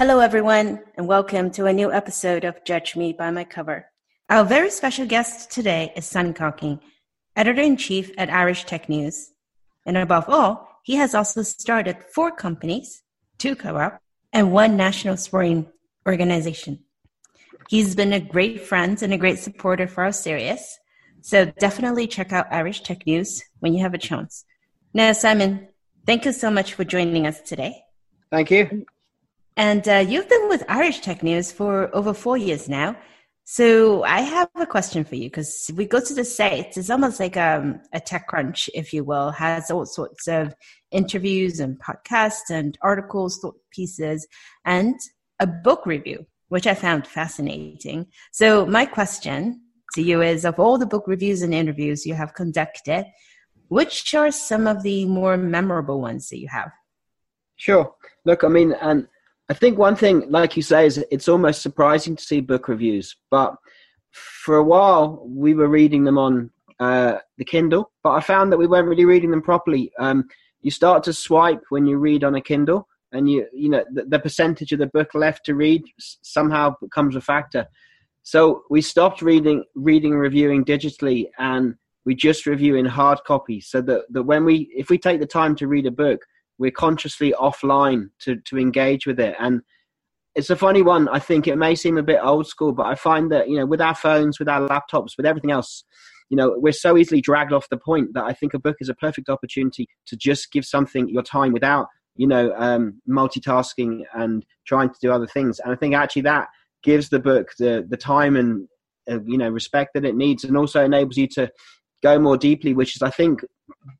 Hello, everyone, and welcome to a new episode of Judge Me by My Cover. Our very special guest today is Simon Cocking, editor in chief at Irish Tech News. And above all, he has also started four companies, two co op, and one national sporting organization. He's been a great friend and a great supporter for our series. So definitely check out Irish Tech News when you have a chance. Now, Simon, thank you so much for joining us today. Thank you. And uh, you've been with Irish Tech News for over four years now. So I have a question for you because we go to the sites. It's almost like um, a TechCrunch, if you will, has all sorts of interviews and podcasts and articles, thought pieces, and a book review, which I found fascinating. So my question to you is, of all the book reviews and interviews you have conducted, which are some of the more memorable ones that you have? Sure. Look, I mean, and I think one thing, like you say, is it's almost surprising to see book reviews. But for a while, we were reading them on uh, the Kindle, but I found that we weren't really reading them properly. Um, you start to swipe when you read on a Kindle, and you you know the, the percentage of the book left to read somehow becomes a factor. So we stopped reading reading and reviewing digitally, and we just review in hard copy. So that, that when we if we take the time to read a book, we're consciously offline to to engage with it. And it's a funny one i think. It may seem a bit old school but i find that you know with our phones with our laptops with everything else you know we're so easily dragged off the point that i think a book is a perfect opportunity to just give something your time without you know um, multitasking and trying to do other things. And i think actually that gives the book the the time and uh, you know respect that it needs and also enables you to go more deeply which is i think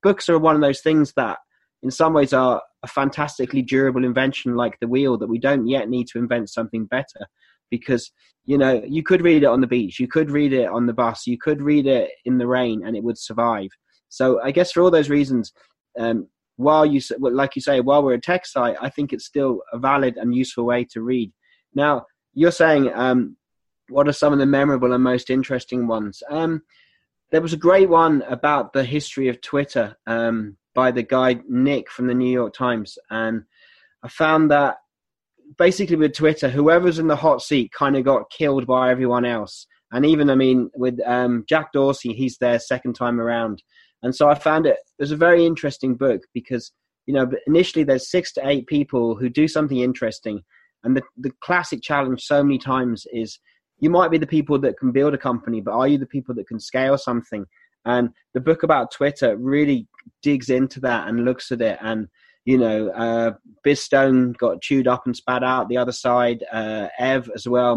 books are one of those things that in some ways are a fantastically durable invention like the wheel that we don't yet need to invent something better because you know you could read it on the beach you could read it on the bus you could read it in the rain and it would survive. So i guess for all those reasons um, while you like you say while we're a tech site i think it's still a valid and useful way to read. Now you're saying um, what are some of the memorable and most interesting ones? Um, there was a great one about the history of twitter um, by the guy Nick from the New York Times, and I found that basically with Twitter, whoever's in the hot seat kind of got killed by everyone else. And even, I mean, with um, Jack Dorsey, he's there second time around. And so I found it, it was a very interesting book because, you know, initially there's six to eight people who do something interesting. And the, the classic challenge so many times is you might be the people that can build a company, but are you the people that can scale something? And the book about Twitter really digs into that and looks at it. And, you know, uh, Biz Stone got chewed up and spat out the other side, uh, Ev as well.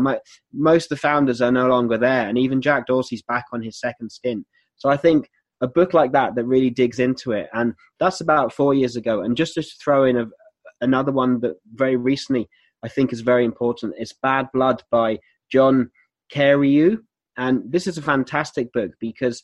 Most of the founders are no longer there. And even Jack Dorsey's back on his second stint. So I think a book like that that really digs into it. And that's about four years ago. And just to throw in a, another one that very recently I think is very important is Bad Blood by John Carreyrou. And this is a fantastic book because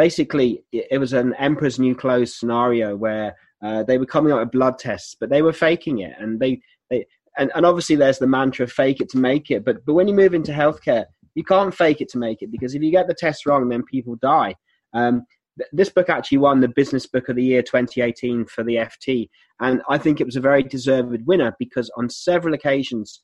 basically it was an emperor's new clothes scenario where uh, they were coming out with blood tests but they were faking it and they, they and, and obviously there's the mantra fake it to make it but but when you move into healthcare you can't fake it to make it because if you get the test wrong then people die. Um, th- this book actually won the business book of the year 2018 for the ft and i think it was a very deserved winner because on several occasions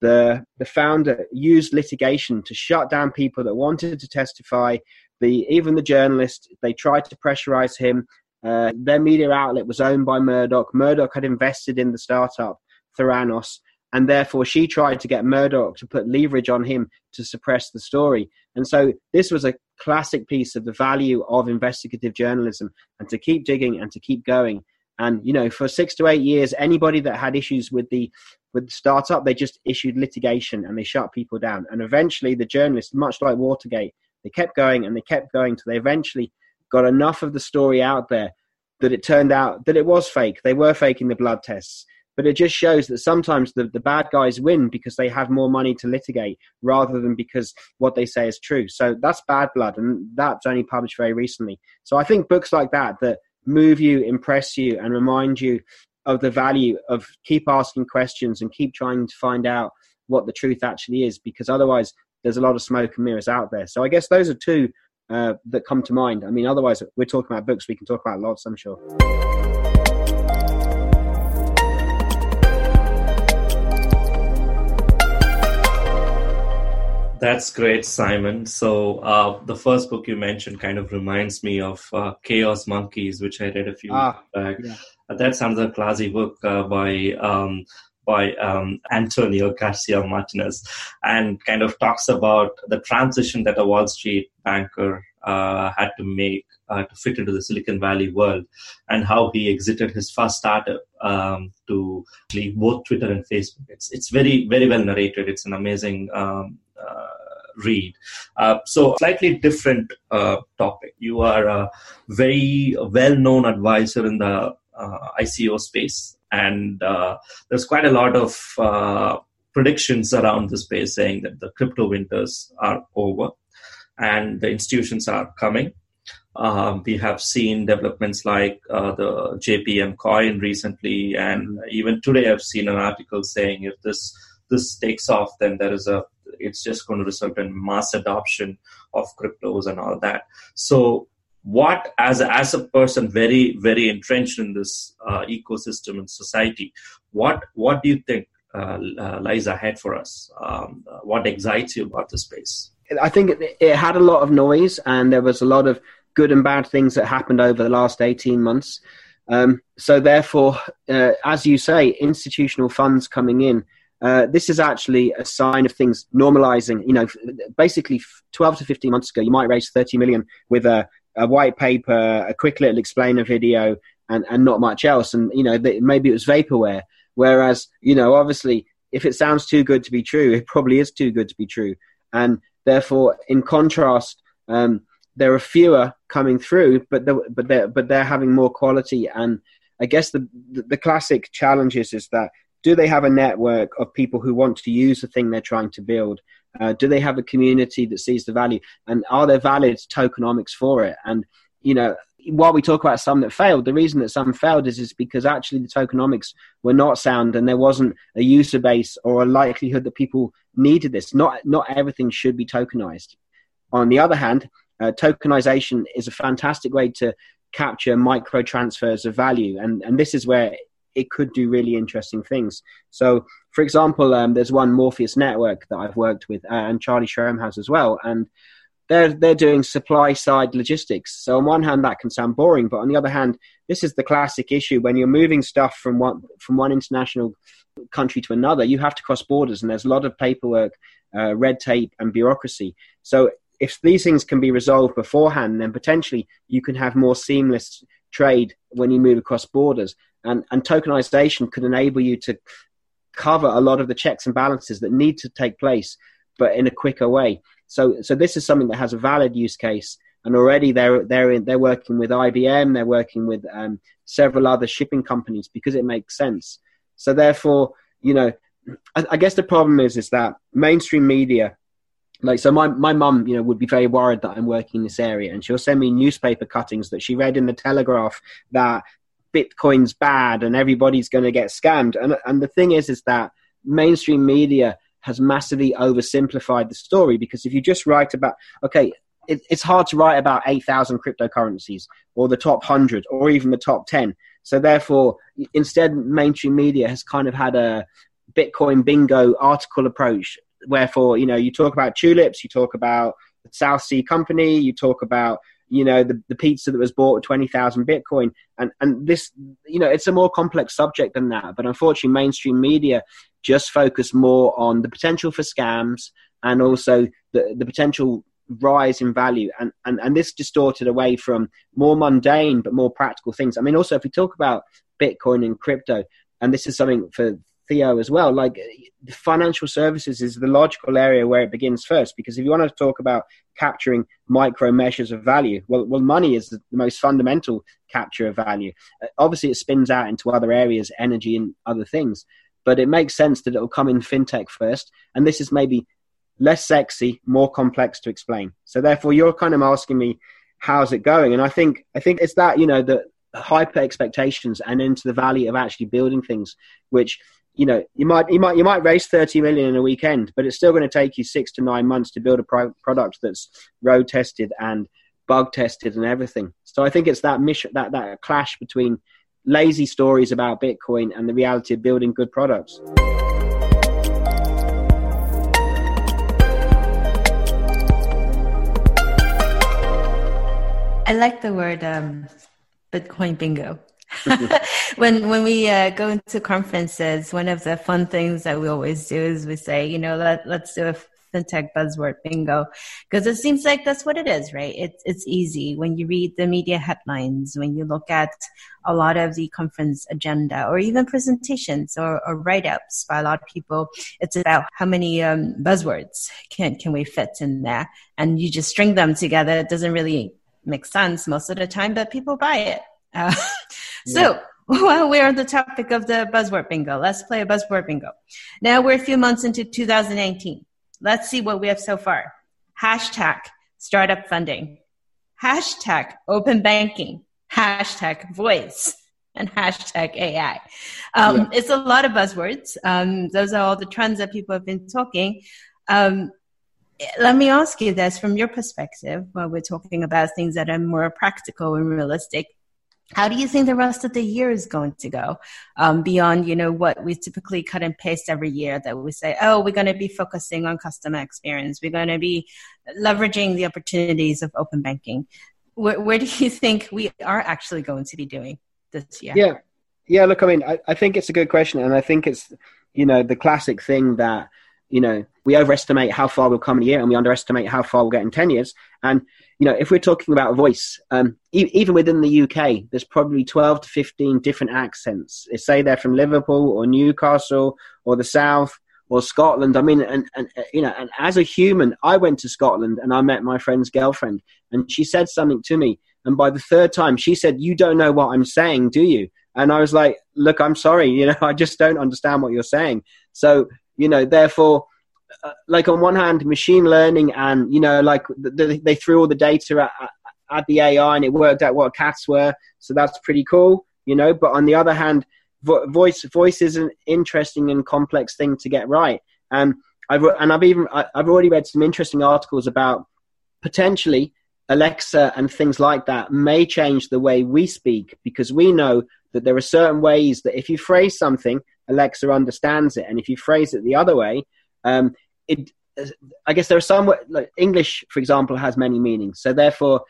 the the founder used litigation to shut down people that wanted to testify the even the journalist they tried to pressurize him. Uh, their media outlet was owned by Murdoch. Murdoch had invested in the startup Theranos, and therefore she tried to get Murdoch to put leverage on him to suppress the story. And so this was a classic piece of the value of investigative journalism and to keep digging and to keep going. And you know, for six to eight years, anybody that had issues with the with the startup, they just issued litigation and they shut people down. And eventually, the journalist, much like Watergate, they kept going and they kept going till they eventually got enough of the story out there that it turned out that it was fake. They were faking the blood tests. But it just shows that sometimes the, the bad guys win because they have more money to litigate rather than because what they say is true. So that's bad blood, and that's only published very recently. So I think books like that that move you, impress you, and remind you of the value of keep asking questions and keep trying to find out what the truth actually is because otherwise there's a lot of smoke and mirrors out there. So I guess those are two uh, that come to mind. I mean, otherwise, we're talking about books. We can talk about lots, I'm sure. That's great, Simon. So uh, the first book you mentioned kind of reminds me of uh, Chaos Monkeys, which I read a few ah, back. Yeah. Uh, that's another classy book uh, by um, by um, Antonio Garcia Martinez, and kind of talks about the transition that a Wall Street banker uh, had to make uh, to fit into the Silicon Valley world, and how he exited his first startup um, to leave both Twitter and Facebook. It's it's very very well narrated. It's an amazing. Um, uh, read. Uh, so, slightly different uh, topic. You are a very well known advisor in the uh, ICO space, and uh, there's quite a lot of uh, predictions around the space saying that the crypto winters are over and the institutions are coming. Um, we have seen developments like uh, the JPM coin recently, and even today I've seen an article saying if this this takes off, then there is a it's just going to result in mass adoption of cryptos and all that. So what as a, as a person very very entrenched in this uh, ecosystem and society what what do you think uh, uh, lies ahead for us? Um, what excites you about the space? I think it, it, had a lot of noise and there was a lot of good and bad things that happened over the last 18 months. Um, so therefore uh, as you say institutional funds coming in uh, this is actually a sign of things normalizing. You know, basically, 12 to 15 months ago, you might raise 30 million with a a white paper, a quick little explainer video, and, and not much else. And, you know, maybe it was vaporware. Whereas, you know, obviously, if it sounds too good to be true, it probably is too good to be true. And therefore, in contrast, um, there are fewer coming through, but they're, but they're, but they're having more quality. And I guess the, the, the classic challenges is that do they have a network of people who want to use the thing they're trying to build? Uh, do they have a community that sees the value? And are there valid tokenomics for it? And, you know, while we talk about some that failed, the reason that some failed is, is because actually the tokenomics were not sound and there wasn't a user base or a likelihood that people needed this. Not, not everything should be tokenized. On the other hand, uh, tokenization is a fantastic way to capture micro transfers of value. And, and this is where it could do really interesting things. So, for example, um, there's one Morpheus Network that I've worked with, uh, and Charlie Shrem has as well, and they're they're doing supply side logistics. So on one hand, that can sound boring, but on the other hand, this is the classic issue when you're moving stuff from one from one international country to another. You have to cross borders, and there's a lot of paperwork, uh, red tape, and bureaucracy. So if these things can be resolved beforehand, then potentially you can have more seamless trade when you move across borders and, and tokenization could enable you to cover a lot of the checks and balances that need to take place, but in a quicker way. So, so this is something that has a valid use case, and already they're they're in, they're working with IBM, they're working with um, several other shipping companies because it makes sense. So, therefore, you know, I, I guess the problem is is that mainstream media like so my my mum you know would be very worried that i'm working in this area and she'll send me newspaper cuttings that she read in the telegraph that Bitcoin's bad and everybody's going to get scammed. And, and the thing is, is that mainstream media has massively oversimplified the story because if you just write about, okay, it, it's hard to write about 8,000 cryptocurrencies or the top 100 or even the top 10. So therefore, instead, mainstream media has kind of had a Bitcoin bingo article approach. Wherefore, you know, you talk about tulips, you talk about the South Sea Company, you talk about you know the, the pizza that was bought at 20,000 bitcoin. And and this you know it's a more complex subject than that. But unfortunately mainstream media just focus more on the potential for scams and also the the potential rise in value. And, and and this distorted away from more mundane but more practical things. I mean also if we talk about bitcoin and crypto and this is something for Theo as well. Like financial services is the logical area where it begins first, because if you want to talk about capturing micro measures of value, well, well, money is the most fundamental capture of value. Uh, obviously, it spins out into other areas, energy and other things, but it makes sense that it will come in fintech first, and this is maybe less sexy, more complex to explain. So therefore, you're kind of asking me, how's it going? And I think I think it's that you know the hyper expectations and into the value of actually building things, which you know you might you might you might raise 30 million in a weekend but it's still going to take you six to nine months to build a product that's road tested and bug tested and everything. So i think it's that mission that that clash between lazy stories about bitcoin and the reality of building good products. I like the word um, bitcoin bingo. when when we uh, go into conferences, one of the fun things that we always do is we say, you know, let let's do a fintech buzzword bingo because it seems like that's what it is, right? It's it's easy when you read the media headlines, when you look at a lot of the conference agenda, or even presentations or, or write ups by a lot of people. It's about how many um, buzzwords can can we fit in there, and you just string them together. It doesn't really make sense most of the time, but people buy it. Uh, so, while we're on the topic of the buzzword bingo, let's play a buzzword bingo. Now we're a few months into 2019. Let's see what we have so far. Hashtag startup funding, hashtag open banking, hashtag voice, and hashtag AI. Um, yeah. It's a lot of buzzwords. Um, those are all the trends that people have been talking. Um, let me ask you this from your perspective while we're talking about things that are more practical and realistic how do you think the rest of the year is going to go? Um, beyond you know what we typically cut and paste every year that we say oh we're going to be focusing on customer experience. We're going to be leveraging the opportunities of open banking. Where, where, do you think we are actually going to be doing this year? Yeah. Yeah look i mean I, I think it's a good question and i think it's you know the classic thing that you know we overestimate how far we'll come in a year and we underestimate how far we'll get in 10 years. And you know, if we're talking about voice, um, e- even within the UK, there's probably 12 to 15 different accents. Say they're from Liverpool or Newcastle or the South or Scotland. I mean, and, and you know, and as a human, I went to Scotland and I met my friend's girlfriend, and she said something to me. And by the third time, she said, "You don't know what I'm saying, do you?" And I was like, "Look, I'm sorry. You know, I just don't understand what you're saying." So, you know, therefore uh, like on one hand, machine learning and you know, like the, they threw all the data at, at the AI and it worked out what cats were, so that's pretty cool, you know. But on the other hand, vo- voice voice is an interesting and complex thing to get right, and I've and I've even I've already read some interesting articles about potentially Alexa and things like that may change the way we speak because we know that there are certain ways that if you phrase something, Alexa understands it, and if you phrase it the other way, um, it I guess there are some like English, for example, has many meanings. So therefore,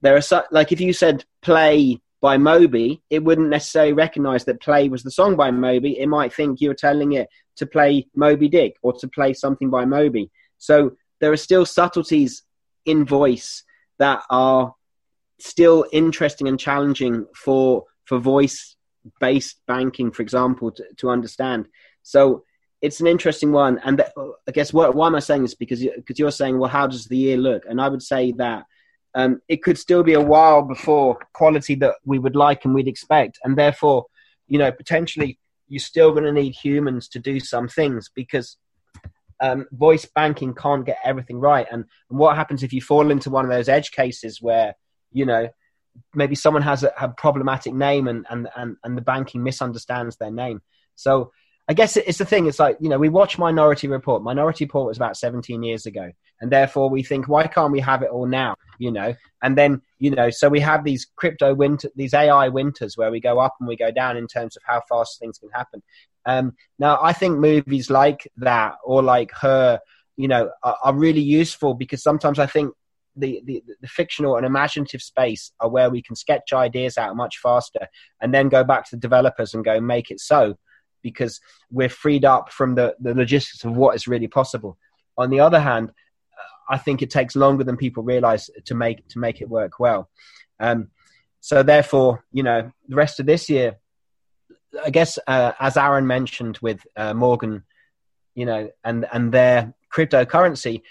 there are so, like if you said play by Moby, it wouldn't necessarily recognize that play was the song by Moby. It might think you're telling it to play Moby Dick or to play something by Moby. So there are still subtleties in voice that are still interesting and challenging for for voice based banking, for example, to, to understand. So it's an interesting one, and I guess what, why am I saying this? Because because you're saying, well, how does the year look? And I would say that um, it could still be a while before quality that we would like and we'd expect, and therefore, you know, potentially you're still going to need humans to do some things because um, voice banking can't get everything right. And, and what happens if you fall into one of those edge cases where you know maybe someone has a, a problematic name and, and, and, and the banking misunderstands their name. So I guess it's the thing. It's like you know we watch Minority Report. Minority Report was about 17 years ago, and therefore we think why can't we have it all now? You know, and then you know so we have these crypto winter, these AI winters where we go up and we go down in terms of how fast things can happen. Um, now I think movies like that or like her, you know, are, are really useful because sometimes I think the, the, the, fictional and imaginative space are where we can sketch ideas out much faster and then go back to the developers and go make it so because we're freed up from the, the logistics of what is really possible. On the other hand, I think it takes longer than people realize to make to make it work well. Um, so therefore, you know, the rest of this year, I guess, uh, as Aaron mentioned with uh, Morgan, you know, and and their cryptocurrency,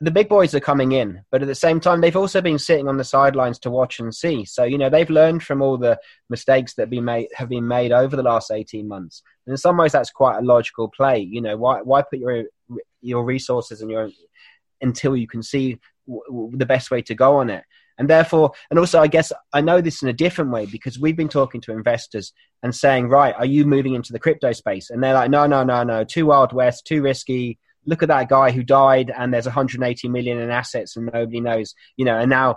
the big boys are coming in, but at the same time, they've also been sitting on the sidelines to watch and see. So you know, they've learned from all the mistakes that been made have been made over the last eighteen months. And in some ways, that's quite a logical play. You know, why why put your your resources and your until you can see w- w- the best way to go on it. And therefore, and also, I guess I know this in a different way because we've been talking to investors and saying, right, are you moving into the crypto space? And they're like, no, no, no, no, too wild west, too risky look at that guy who died and there's 180 million in assets and nobody knows, you know, and now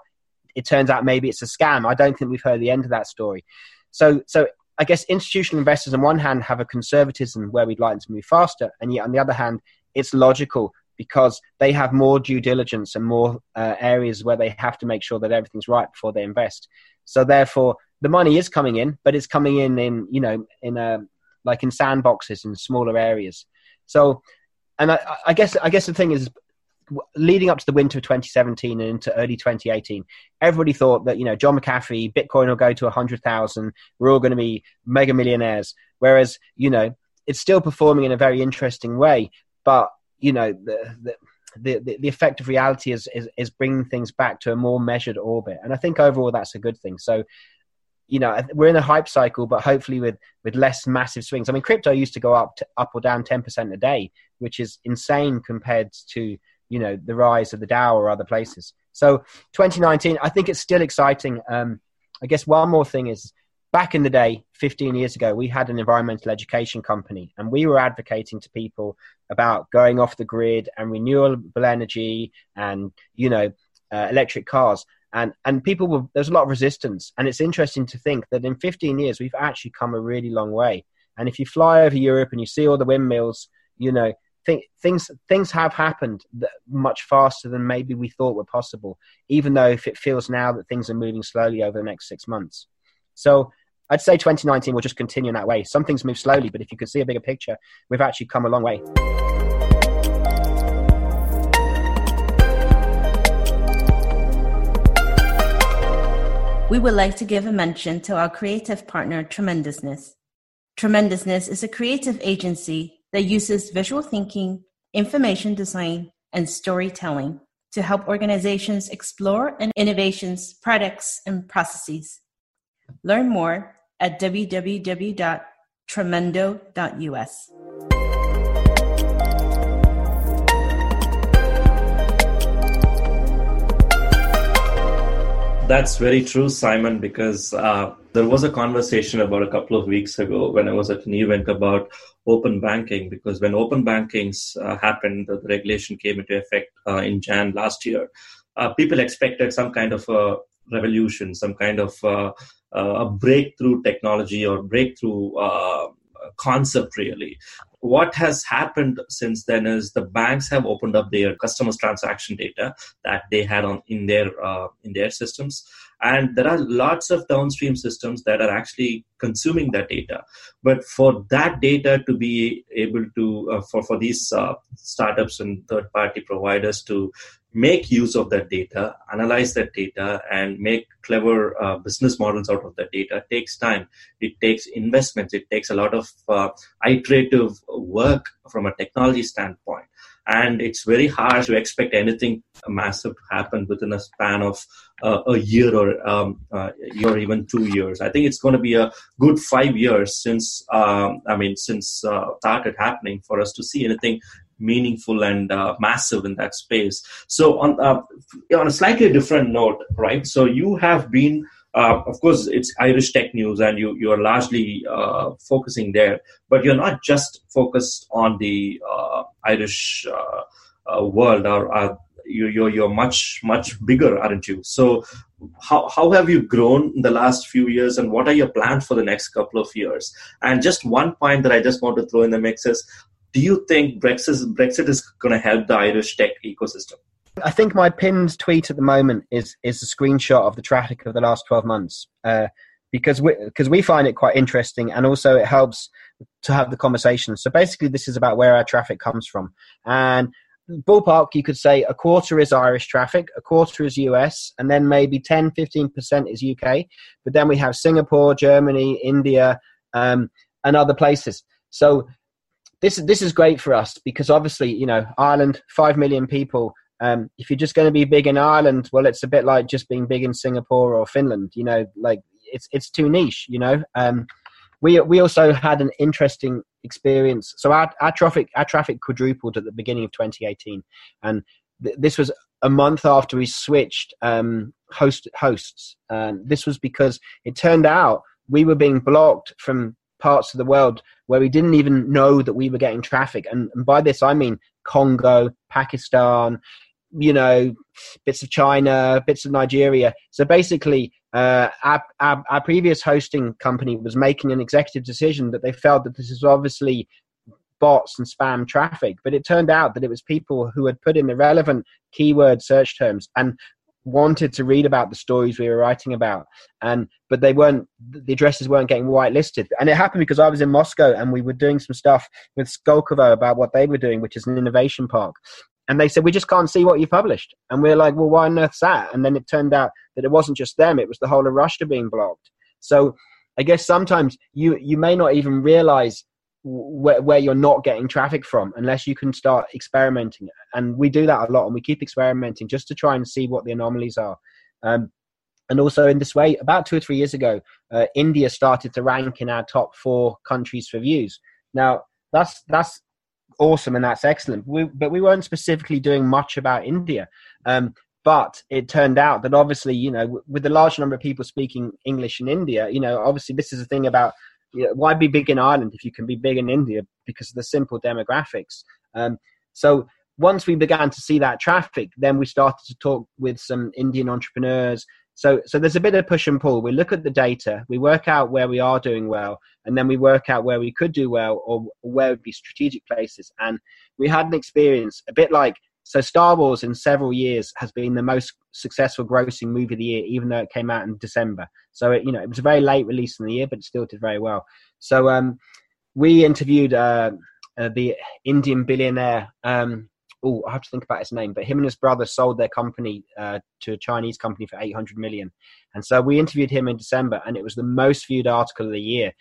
it turns out maybe it's a scam. I don't think we've heard the end of that story. So, so I guess institutional investors on one hand have a conservatism where we'd like them to move faster, and yet on the other hand, it's logical because they have more due diligence and more uh, areas where they have to make sure that everything's right before they invest. So therefore, the money is coming in, but it's coming in in you know in a like in sandboxes in smaller areas. So, and I, I guess I guess the thing is leading up to the winter of 2017 and into early 2018, everybody thought that you know John McAfee, Bitcoin will go to 100,000. We're all going to be mega millionaires. Whereas you know it's still performing in a very interesting way, but you know the the the, the, effect of reality is, is is bringing things back to a more measured orbit, and I think overall that's a good thing. So you know we're in a hype cycle but hopefully with with less massive swings i mean crypto used to go up to, up or down 10% a day which is insane compared to you know the rise of the Dow or other places. So 2019, I think it's still exciting. Um, I guess one more thing is back in the day, 15 years ago, we had an environmental education company, and we were advocating to people about going off the grid and renewable energy, and you know, uh, electric cars. And and people were there's a lot of resistance, and it's interesting to think that in 15 years we've actually come a really long way. And if you fly over Europe and you see all the windmills, you know, things things have happened much faster than maybe we thought were possible. Even though if it feels now that things are moving slowly over the next six months, so I'd say 2019 will just continue in that way. Some things move slowly, but if you could see a bigger picture, we've actually come a long way. We would like to give a mention to our creative partner, Tremendousness. Tremendousness is a creative agency that uses visual thinking, information design, and storytelling to help organizations explore and innovations, products, and processes. Learn more at www.tremendo.us. That's very true, Simon, because uh, there was a conversation about a couple of weeks ago when I was at an event about open banking, because when open bankings uh, happened, the, regulation came into effect uh, in Jan last year. Uh, people expected some kind of a revolution, some kind of uh, uh, a breakthrough technology or breakthrough concept, really what has happened since then is the banks have opened up their customers transaction data that they had on in their uh, in their systems. And there are lots of downstream systems that are actually consuming that data. But for that data to be able to uh, for for these uh, startups and third party providers to make use of that data, analyze that data, and make clever uh, business models out of that data takes time. It takes investments. It takes a lot of uh, iterative work from a technology standpoint. And it's very hard to expect anything massive to happen within a span of uh, a year or um, uh, or even two years. I think it's going to be a good five years since um, I mean since uh, started happening for us to see anything meaningful and uh, massive in that space. So on uh, on a slightly different note, right? So you have been. Uh, of course, it's Irish tech news, and you you are largely uh, focusing there. But you're not just focused on the uh, Irish uh, world, or you, you're you're much much bigger, aren't you? So, how how have you grown in the last few years, and what are your plans for the next couple of years? And just one point that I just want to throw in the mix is do you think Brexit, Brexit is going to help the Irish tech ecosystem? I think my pinned tweet at the moment is is a screenshot of the traffic of the last twelve months, uh, because we because we find it quite interesting, and also it helps to have the conversation. So basically, this is about where our traffic comes from, and ballpark you could say a quarter is irish traffic a quarter is us and then maybe 10 15% is uk but then we have singapore germany india um, and other places so this this is great for us because obviously you know Ireland five million people. Um, if you're just going to be big in Ireland, well, it's a bit like just being big in Singapore or Finland. You know, like it's it's too niche. You know, um, we we also had an interesting experience. So our, our traffic our traffic quadrupled at the beginning of 2018, and th- this was a month after we switched um, host hosts. And this was because it turned out we were being blocked from parts of the world where we didn't even know that we were getting traffic. And, and by this, I mean Congo, Pakistan, you know, bits of China, bits of Nigeria. So basically, uh, our, our, our, previous hosting company was making an executive decision that they felt that this is obviously bots and spam traffic, but it turned out that it was people who had put in the relevant keyword search terms and wanted to read about the stories we were writing about and but they weren't the addresses weren't getting whitelisted. And it happened because i was in moscow and we were doing some stuff with skolkovo about what they were doing which is an innovation park. And they said we just can't see what you published. And we are like well why on earth's that? And then it turned out that it wasn't just them it was the whole of russia being blocked. So i guess sometimes you you may not even realize where, where you're not getting traffic from unless you can start experimenting. And we do that a lot and we keep experimenting just to try and see what the anomalies are. Um, and also in this way about two or three years ago uh, india started to rank in our top four countries for views. Now that's that's awesome and that's excellent. We, but we weren't specifically doing much about india. Um, but it turned out that obviously you know with the large number of people speaking english in india you know obviously this is a thing about you know, why be big in Ireland if you can be big in India because of the simple demographics? Um, so once we began to see that traffic, then we started to talk with some Indian entrepreneurs. So, so there's a bit of push and pull. We look at the data, we work out where we are doing well, and then we work out where we could do well or where would be strategic places. And we had an experience a bit like so Star Wars in several years has been the most successful grossing movie of the year, even though it came out in December. So it, you know it was a very late release in the year, but it still did very well. So um, we interviewed uh, uh, the Indian billionaire. Um, oh, I have to think about his name, but him and his brother sold their company uh, to a Chinese company for 800 million. And so we interviewed him in December, and it was the most viewed article of the year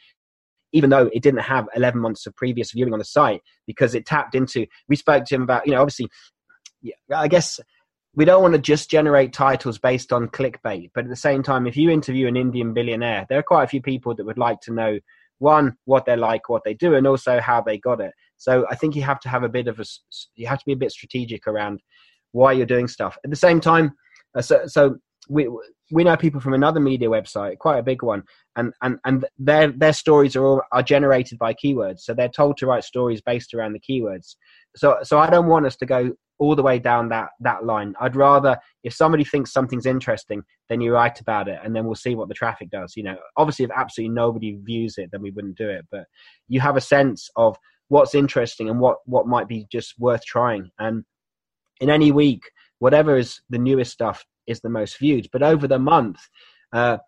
even though it didn't have 11 months of previous viewing on the site because it tapped into we spoke to him about you know obviously I guess we don't want to just generate titles based on clickbait, but at the same time, if you interview an Indian billionaire, there are quite a few people that would like to know one what they're like, what they do, and also how they got it. So I think you have to have a bit of a you have to be a bit strategic around why you're doing stuff. At the same time, uh, so so we we know people from another media website, quite a big one, and and and their their stories are all, are generated by keywords. So they're told to write stories based around the keywords. So so I don't want us to go all the way down that that line. I'd rather if somebody thinks something's interesting, then you write about it, and then we'll see what the traffic does. You know, obviously, if absolutely nobody views it, then we wouldn't do it. But you have a sense of what's interesting and what what might be just worth trying. And in any week, whatever is the newest stuff is the most viewed. But over the month, uh,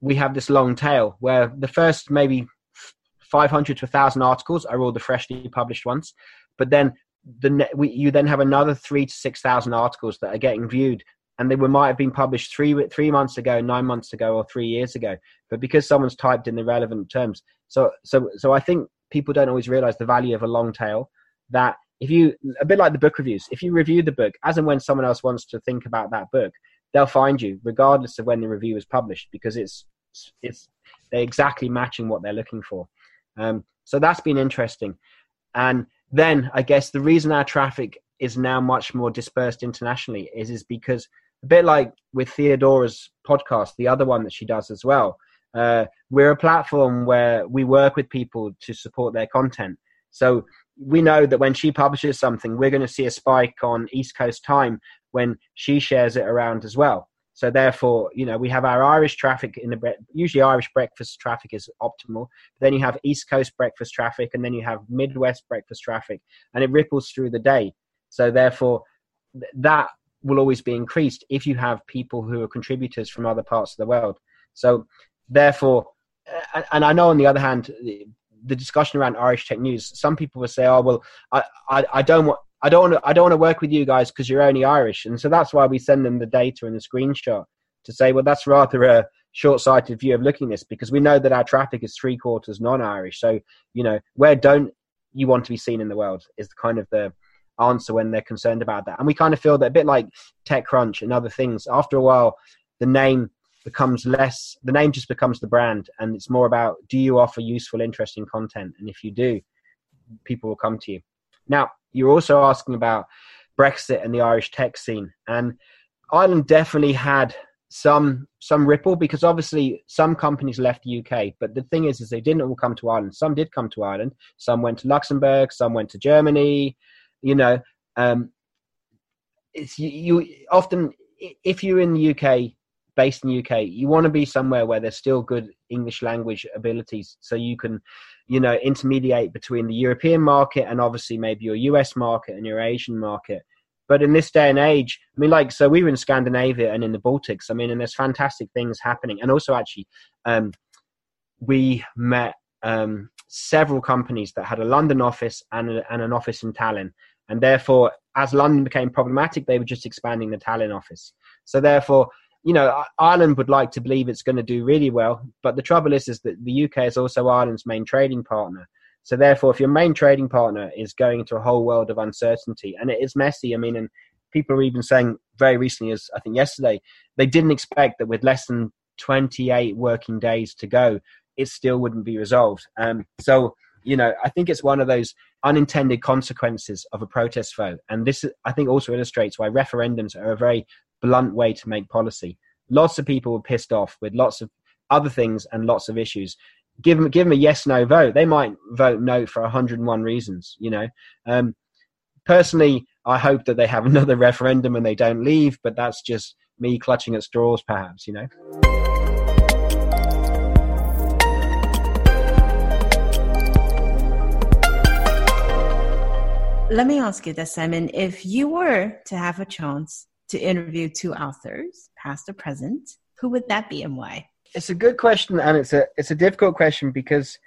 we have this long tail where the first maybe 500 to 1,000 articles are all the freshly published ones. But then the we, you then have another three to six thousand articles that are getting viewed, and they were, might have been published three three months ago, nine months ago, or three years ago. But because someone's typed in the relevant terms, so so so I think people don't always realize the value of a long tail. That if you a bit like the book reviews, if you review the book as and when someone else wants to think about that book, they'll find you regardless of when the review is published because it's it's they're exactly matching what they're looking for. Um, so that's been interesting, and then I guess the reason our traffic is now much more dispersed internationally is is because a bit like with Theodora's podcast, the other one that she does as well. Uh, we're a platform where we work with people to support their content. So we know that when she publishes something, we're going to see a spike on East Coast time when she shares it around as well. So therefore, you know, we have our Irish traffic in the usually Irish breakfast traffic is optimal. Then you have East Coast breakfast traffic, and then you have Midwest breakfast traffic, and it ripples through the day. So therefore, that will always be increased if you have people who are contributors from other parts of the world. So therefore, and I know on the other hand, the discussion around Irish tech news, some people will say, "Oh well, I, I, I don't want." I don't want to, I don't want to work with you guys because you're only Irish, and so that's why we send them the data and the screenshot to say, well, that's rather a short-sighted view of looking at this because we know that our traffic is three quarters non-Irish. So you know, where don't you want to be seen in the world is kind of the answer when they're concerned about that. And we kind of feel that a bit like TechCrunch and other things. After a while, the name becomes less. The name just becomes the brand, and it's more about do you offer useful, interesting content, and if you do, people will come to you. Now, you're also asking about Brexit and the Irish tech scene, and Ireland definitely had some some ripple because obviously some companies left the UK, but the thing is, is they didn't all come to Ireland. Some did come to Ireland. Some went to Luxembourg. Some went to Germany. You know, um, it's you, you often if you're in the UK, based in the UK, you want to be somewhere where there's still good English language abilities, so you can you know, intermediate between the European market and obviously maybe your US market and your Asian market. But in this day and age, I mean, like, so we were in Scandinavia and in the Baltics. I mean, and there's fantastic things happening. And also, actually, um, we met um, several companies that had a London office and, a, and an office in Tallinn. And therefore, as London became problematic, they were just expanding the Tallinn office. So therefore, you know, Ireland would like to believe it's going to do really well, but the trouble is, is that the UK is also Ireland's main trading partner. So therefore, if your main trading partner is going into a whole world of uncertainty, and it is messy, I mean, and people are even saying very recently, as I think yesterday, they didn't expect that with less than 28 working days to go, it still wouldn't be resolved. Um, so, you know, I think it's one of those unintended consequences of a protest vote. And this, I think, also illustrates why referendums are a very blunt way to make policy. Lots of people were pissed off with lots of other things and lots of issues. Give them, give them a yes no vote. They might vote no for 101 reasons, you know. Um, personally, I hope that they have another referendum and they don't leave, but that's just me clutching at straws, perhaps, you know. Let me ask you this, Simon. If you were to have a chance to interview two authors, past or present, who would that be and why? It's a good question, and it's a it's a difficult question because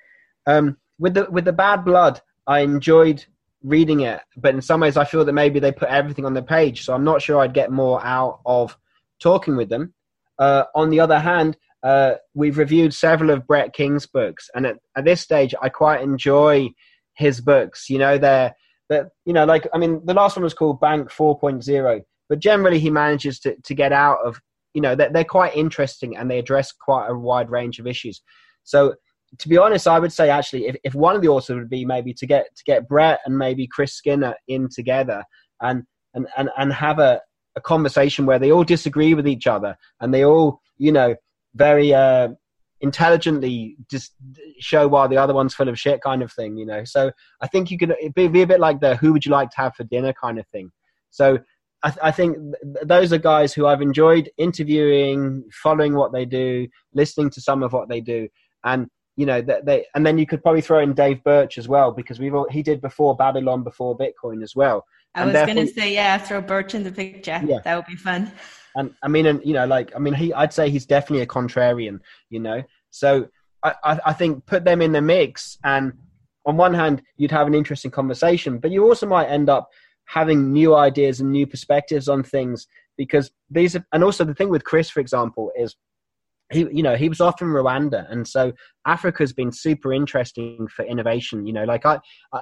um, with the with the Bad Blood, I enjoyed reading it, but in some ways, I feel that maybe they put everything on the page, so I'm not sure I'd get more out of talking with them. Uh, on the other hand, uh, we've reviewed several of Brett King's books, and at, at this stage, I quite enjoy his books. You know, they're that you know like i mean the last one was called bank 4.0 but generally he manages to, to get out of you know they're, they're quite interesting and they address quite a wide range of issues so to be honest i would say actually if, if one of the authors would be maybe to get to get brett and maybe chris skinner in together and and and, and have a, a conversation where they all disagree with each other and they all you know very uh, intelligently just show why the other one's full of shit kind of thing, you know. So I think you could be, be a bit like the who would you like to have for dinner kind of thing. So I, th- I think th- those are guys who I've enjoyed interviewing, following what they do, listening to some of what they do, and you know they, they and then you could probably throw in Dave Birch as well because we've all, he did before Babylon before Bitcoin as well. I and was going to say yeah, throw Birch in the picture. Yeah. that would be fun. And I mean, and you know, like I mean, he I'd say he's definitely a contrarian. You know, so I, I think put them in the mix, and on one hand, you'd have an interesting conversation, but you also might end up having new ideas and new perspectives on things because these are, and also the thing with Chris, for example, is he you know he was off in Rwanda and so Africa's been super interesting for innovation you know like I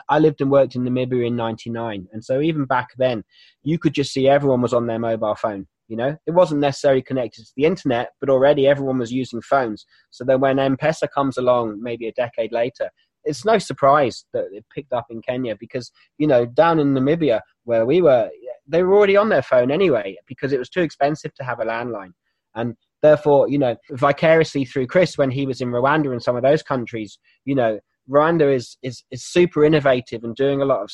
I lived and worked in Namibia in 99 and so even back then you could just see everyone was on their mobile phone you know, it wasn't necessarily connected to the internet, but already everyone was using phones. So then when M-Pesa comes along, maybe a decade later, it's no surprise that it picked up in Kenya because you know down in Namibia where we were, they were already on their phone anyway because it was too expensive to have a landline, and therefore you know vicariously through Chris when he was in Rwanda and some of those countries, you know Rwanda is is is super innovative and doing a lot of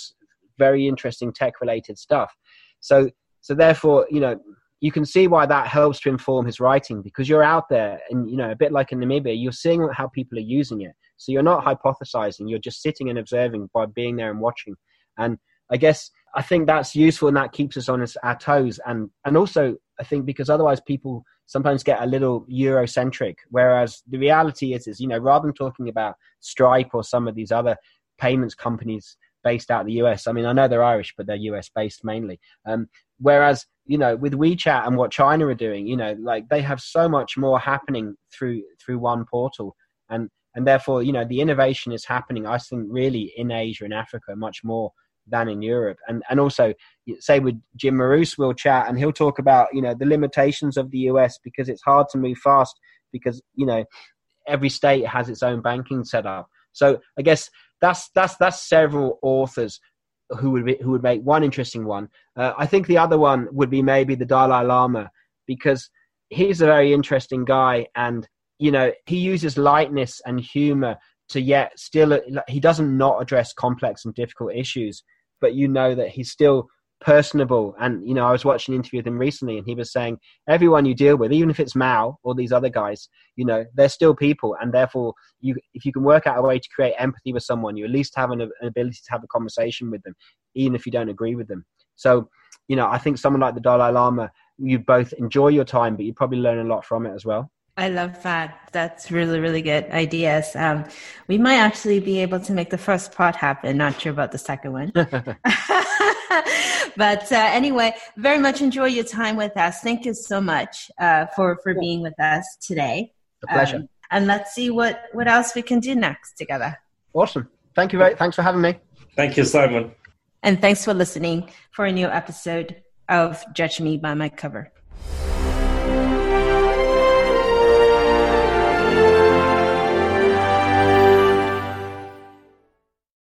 very interesting tech related stuff. So so therefore you know you can see why that helps to inform his writing because you're out there and you know a bit like in namibia you're seeing how people are using it so you're not hypothesizing you're just sitting and observing by being there and watching and i guess i think that's useful and that keeps us on our toes and and also i think because otherwise people sometimes get a little eurocentric whereas the reality is is you know rather than talking about stripe or some of these other payments companies based out of the US. I mean, I know they're Irish, but they're US based mainly. Um, whereas you know with WeChat and what China are doing, you know, like they have so much more happening through through one portal, and and therefore you know the innovation is happening. I think really in Asia and Africa much more than in Europe, and and also say with Jim Marous, we'll chat and he'll talk about you know the limitations of the US because it's hard to move fast because you know every state has its own banking setup. So I guess that's that's that's several authors who would be, who would make one interesting one. Uh, I think the other one would be maybe the Dalai Lama because he's a very interesting guy, and you know he uses lightness and humor to yet still he doesn't not address complex and difficult issues, but you know that he's still personable. And you know, I was watching an interview with him recently, and he was saying everyone you deal with, even if it's Mao or these other guys, you know, they're still people, and therefore, you if you can work out a way to create empathy with someone, you at least have an, an ability to have a conversation with them, even if you don't agree with them. So, you know, I think someone like the Dalai Lama, you both enjoy your time, but you probably learn a lot from it as well. I love that. That's really, really good ideas. Um, we might actually be able to make the first part happen. Not sure about the second one. but uh, anyway, very much enjoy your time with us. Thank you so much uh, for for being with us today. A pleasure. Um, and let's see what what else we can do next together. Awesome. Thank you very. Thanks for having me. Thank you, Simon. And thanks for listening for a new episode of Judge Me by My Cover.